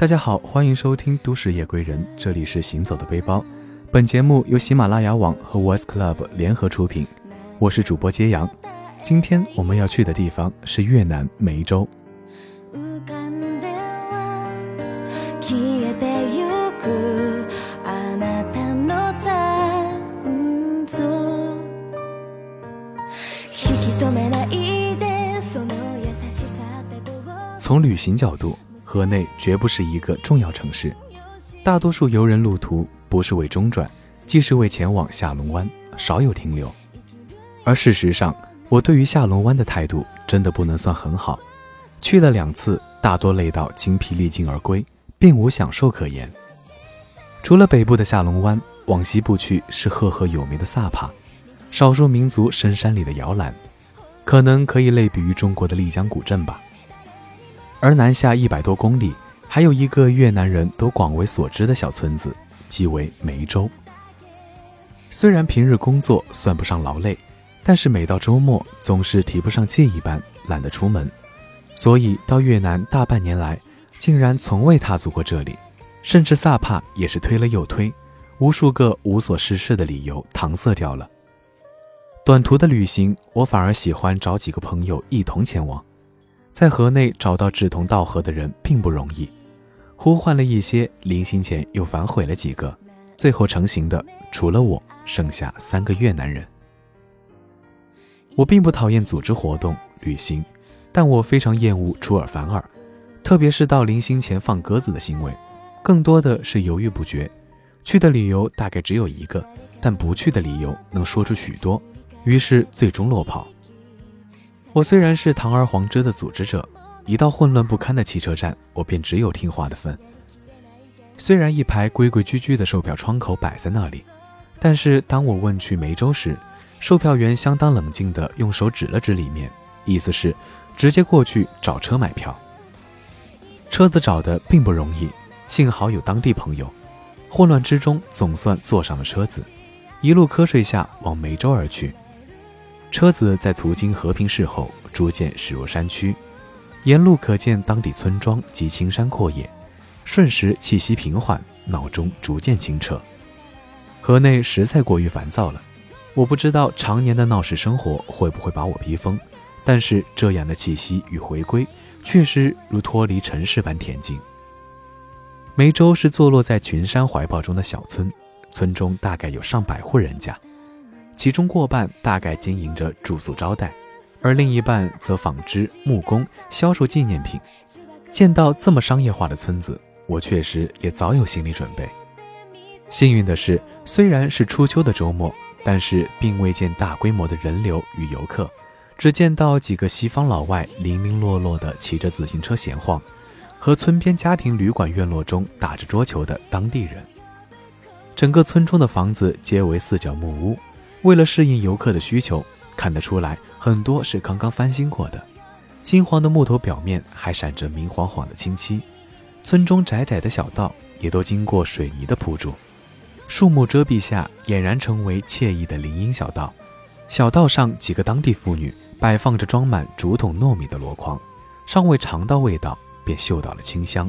大家好，欢迎收听《都市夜归人》，这里是行走的背包。本节目由喜马拉雅网和 Voice Club 联合出品，我是主播揭阳。今天我们要去的地方是越南梅州。从旅行角度，河内绝不是一个重要城市。大多数游人路途不是为中转，即是为前往下龙湾，少有停留。而事实上，我对于下龙湾的态度真的不能算很好。去了两次，大多累到精疲力尽而归，并无享受可言。除了北部的下龙湾，往西部去是赫赫有名的萨帕，少数民族深山里的摇篮，可能可以类比于中国的丽江古镇吧。而南下一百多公里，还有一个越南人都广为所知的小村子，即为梅州。虽然平日工作算不上劳累，但是每到周末总是提不上劲一般，懒得出门。所以到越南大半年来，竟然从未踏足过这里，甚至萨帕也是推了又推，无数个无所事事的理由搪塞掉了。短途的旅行，我反而喜欢找几个朋友一同前往。在河内找到志同道合的人并不容易，呼唤了一些，临行前又反悔了几个，最后成型的除了我，剩下三个越南人。我并不讨厌组织活动旅行，但我非常厌恶出尔反尔，特别是到临行前放鸽子的行为，更多的是犹豫不决。去的理由大概只有一个，但不去的理由能说出许多，于是最终落跑。我虽然是堂而皇之的组织者，一到混乱不堪的汽车站，我便只有听话的份。虽然一排规规矩矩的售票窗口摆在那里，但是当我问去梅州时，售票员相当冷静地用手指了指里面，意思是直接过去找车买票。车子找的并不容易，幸好有当地朋友。混乱之中，总算坐上了车子，一路瞌睡下往梅州而去。车子在途经和平市后，逐渐驶入山区，沿路可见当地村庄及青山阔野，瞬时气息平缓，脑中逐渐清澈。河内实在过于烦躁了，我不知道常年的闹市生活会不会把我逼疯，但是这样的气息与回归，确实如脱离尘世般恬静。梅州是坐落在群山怀抱中的小村，村中大概有上百户人家。其中过半大概经营着住宿招待，而另一半则纺织、木工、销售纪念品。见到这么商业化的村子，我确实也早有心理准备。幸运的是，虽然是初秋的周末，但是并未见大规模的人流与游客，只见到几个西方老外零零落落地骑着自行车闲晃，和村边家庭旅馆院落中打着桌球的当地人。整个村中的房子皆为四角木屋。为了适应游客的需求，看得出来很多是刚刚翻新过的。金黄的木头表面还闪着明晃晃的清漆。村中窄窄的小道也都经过水泥的铺筑，树木遮蔽下俨然成为惬意的林荫小道。小道上几个当地妇女摆放着装满竹筒糯米的箩筐，尚未尝到味道，便嗅到了清香。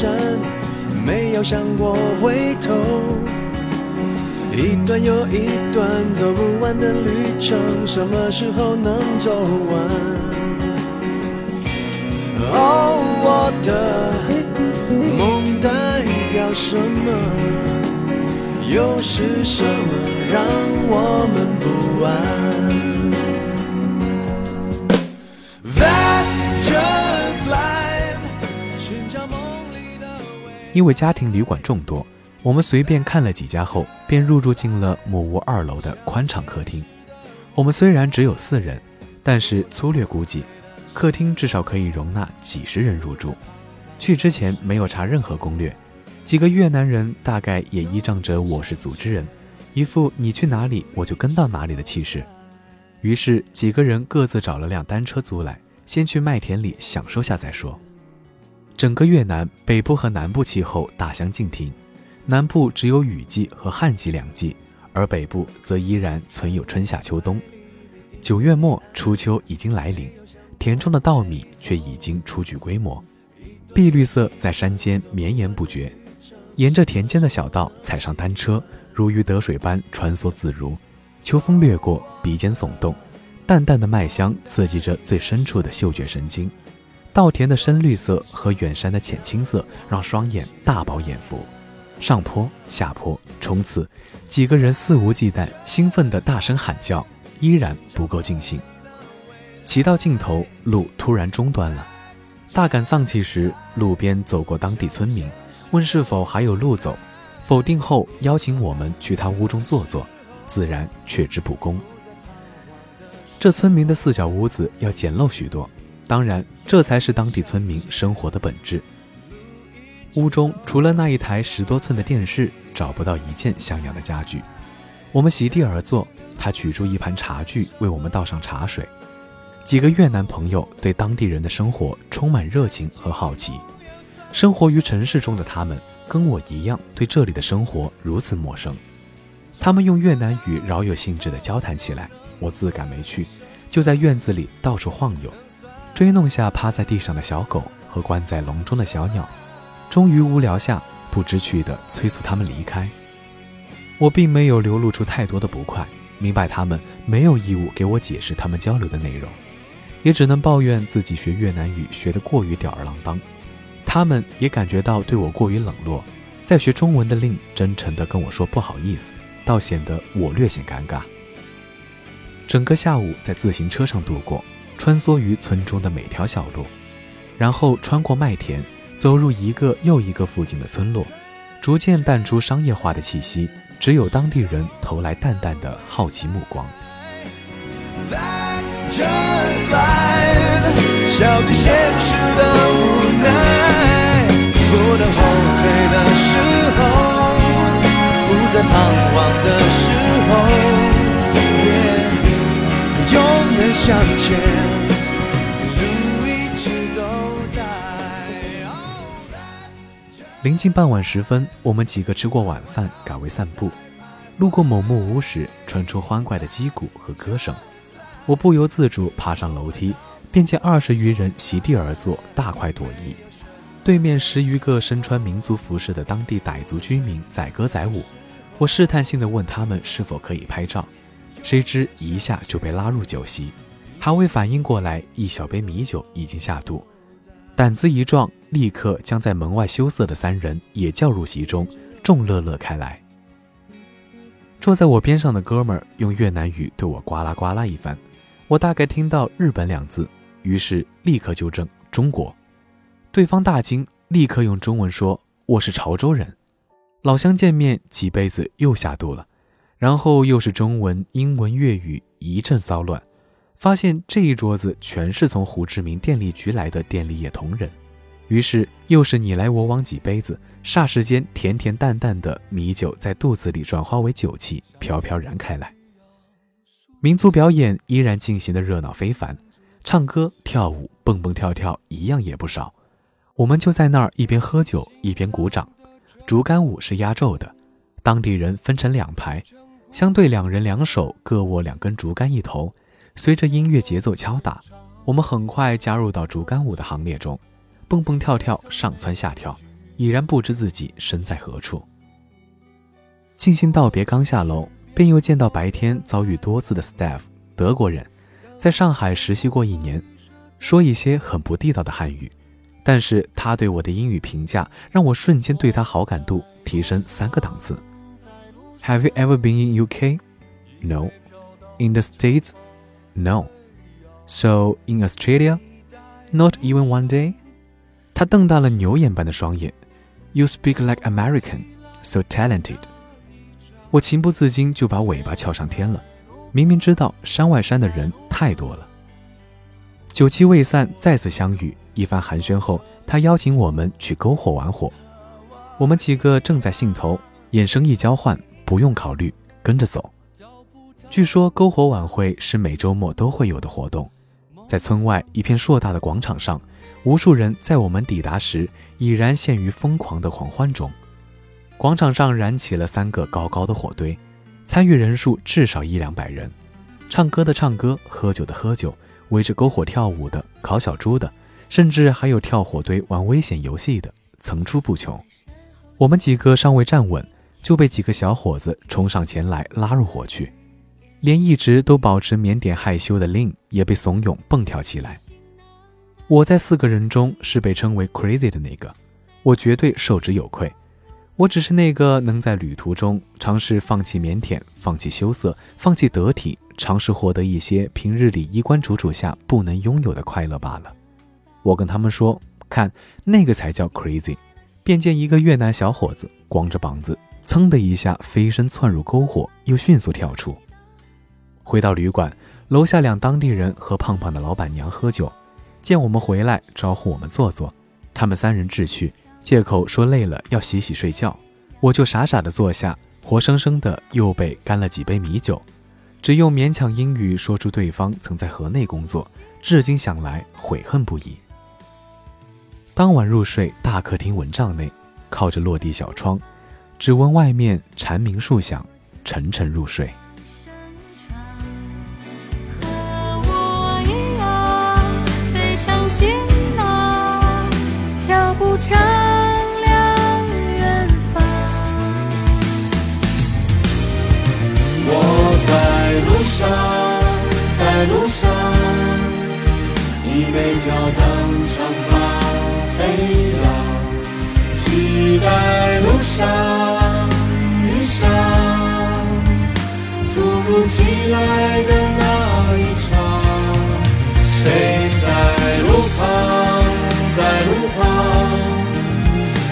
火阑珊，没有想过回头。一段又一段走不完的旅程，什么时候能走完？哦，我的梦代表什么？又是什么让我们不安？因为家庭旅馆众多，我们随便看了几家后，便入住进了木屋二楼的宽敞客厅。我们虽然只有四人，但是粗略估计，客厅至少可以容纳几十人入住。去之前没有查任何攻略，几个越南人大概也依仗着我是组织人，一副你去哪里我就跟到哪里的气势。于是几个人各自找了辆单车租来，先去麦田里享受下再说。整个越南北部和南部气候大相径庭，南部只有雨季和旱季两季，而北部则依然存有春夏秋冬。九月末初秋已经来临，田中的稻米却已经初具规模，碧绿色在山间绵延不绝。沿着田间的小道踩上单车，如鱼得水般穿梭自如。秋风掠过，鼻尖耸动，淡淡的麦香刺激着最深处的嗅觉神经。稻田的深绿色和远山的浅青色让双眼大饱眼福。上坡下坡冲刺，几个人肆无忌惮，兴奋地大声喊叫，依然不够尽兴。骑到尽头，路突然中断了。大感丧气时，路边走过当地村民，问是否还有路走，否定后邀请我们去他屋中坐坐。自然却之不恭。这村民的四角屋子要简陋许多，当然，这才是当地村民生活的本质。屋中除了那一台十多寸的电视，找不到一件像样的家具。我们席地而坐，他取出一盘茶具为我们倒上茶水。几个越南朋友对当地人的生活充满热情和好奇。生活于城市中的他们，跟我一样对这里的生活如此陌生。他们用越南语饶有兴致地交谈起来，我自感没趣，就在院子里到处晃悠，追弄下趴在地上的小狗和关在笼中的小鸟。终于无聊下，不知趣地催促他们离开。我并没有流露出太多的不快，明白他们没有义务给我解释他们交流的内容，也只能抱怨自己学越南语学得过于吊儿郎当。他们也感觉到对我过于冷落，在学中文的令真诚地跟我说不好意思。倒显得我略显尴尬。整个下午在自行车上度过，穿梭于村中的每条小路，然后穿过麦田，走入一个又一个附近的村落，逐渐淡出商业化的气息，只有当地人投来淡淡的好奇目光。不能后退的时候。在彷徨的时向前，路一直都在。临近傍晚时分，我们几个吃过晚饭，改为散步。路过某木屋时，传出欢快的击鼓和歌声，我不由自主爬上楼梯，便见二十余人席地而坐，大快朵颐。对面十余个身穿民族服饰的当地傣族居民载歌载舞。我试探性地问他们是否可以拍照，谁知一下就被拉入酒席，还未反应过来，一小杯米酒已经下肚，胆子一壮，立刻将在门外羞涩的三人也叫入席中，众乐乐开来。坐在我边上的哥们儿用越南语对我呱啦呱啦一番，我大概听到“日本”两字，于是立刻纠正“中国”，对方大惊，立刻用中文说：“我是潮州人。”老乡见面，几杯子又下肚了，然后又是中文、英文、粤语一阵骚乱，发现这一桌子全是从胡志明电力局来的电力业同仁，于是又是你来我往几杯子，霎时间甜甜淡淡的米酒在肚子里转化为酒气，飘飘然开来。民族表演依然进行的热闹非凡，唱歌、跳舞、蹦蹦跳跳一样也不少，我们就在那儿一边喝酒一边鼓掌。竹竿舞是压轴的，当地人分成两排，相对两人两手各握两根竹竿一头，随着音乐节奏敲打，我们很快加入到竹竿舞的行列中，蹦蹦跳跳，上蹿下跳，已然不知自己身在何处。庆幸道别刚下楼，便又见到白天遭遇多次的 staff，德国人，在上海实习过一年，说一些很不地道的汉语。但是他对我的英语评价让我瞬间对他好感度提升三个档次。Have you ever been in UK? No. In the States? No. So in Australia? Not even one day? 他瞪大了牛眼般的双眼。You speak like American, so talented. 我情不自禁就把尾巴翘上天了。明明知道山外山的人太多了。酒气未散，再次相遇，一番寒暄后，他邀请我们去篝火玩火。我们几个正在兴头，眼神一交换，不用考虑，跟着走。据说篝火晚会是每周末都会有的活动，在村外一片硕大的广场上，无数人在我们抵达时已然陷于疯狂的狂欢中。广场上燃起了三个高高的火堆，参与人数至少一两百人，唱歌的唱歌，喝酒的喝酒，围着篝火跳舞的，烤小猪的，甚至还有跳火堆玩危险游戏的，层出不穷。我们几个尚未站稳，就被几个小伙子冲上前来拉入火去。连一直都保持腼腆害羞的 Lin 也被怂恿蹦跳起来。我在四个人中是被称为 crazy 的那个，我绝对受之有愧。我只是那个能在旅途中尝试放弃腼腆、放弃羞涩、放弃得体，尝试获得一些平日里衣冠楚楚下不能拥有的快乐罢了。我跟他们说：“看，那个才叫 crazy。”便见一个越南小伙子光着膀子，噌的一下飞身窜入篝火，又迅速跳出。回到旅馆，楼下两当地人和胖胖的老板娘喝酒，见我们回来，招呼我们坐坐。他们三人志去，借口说累了要洗洗睡觉。我就傻傻的坐下，活生生的又被干了几杯米酒，只用勉强英语说出对方曾在河内工作，至今想来悔恨不已。当晚入睡，大客厅蚊帐内，靠着落地小窗，只闻外面蝉鸣数响，沉沉入睡。每条荡，长发飞扬，期待路上遇上突如其来的那一场。谁在路旁，在路旁，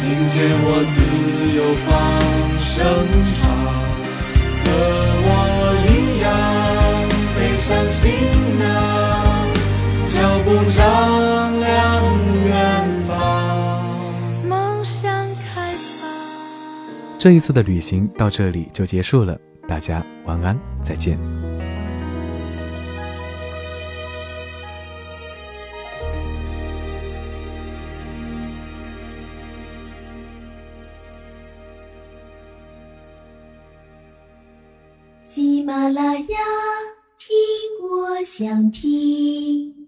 听见我自由放声唱，这一次的旅行到这里就结束了，大家晚安，再见。喜马拉雅。听，我想听。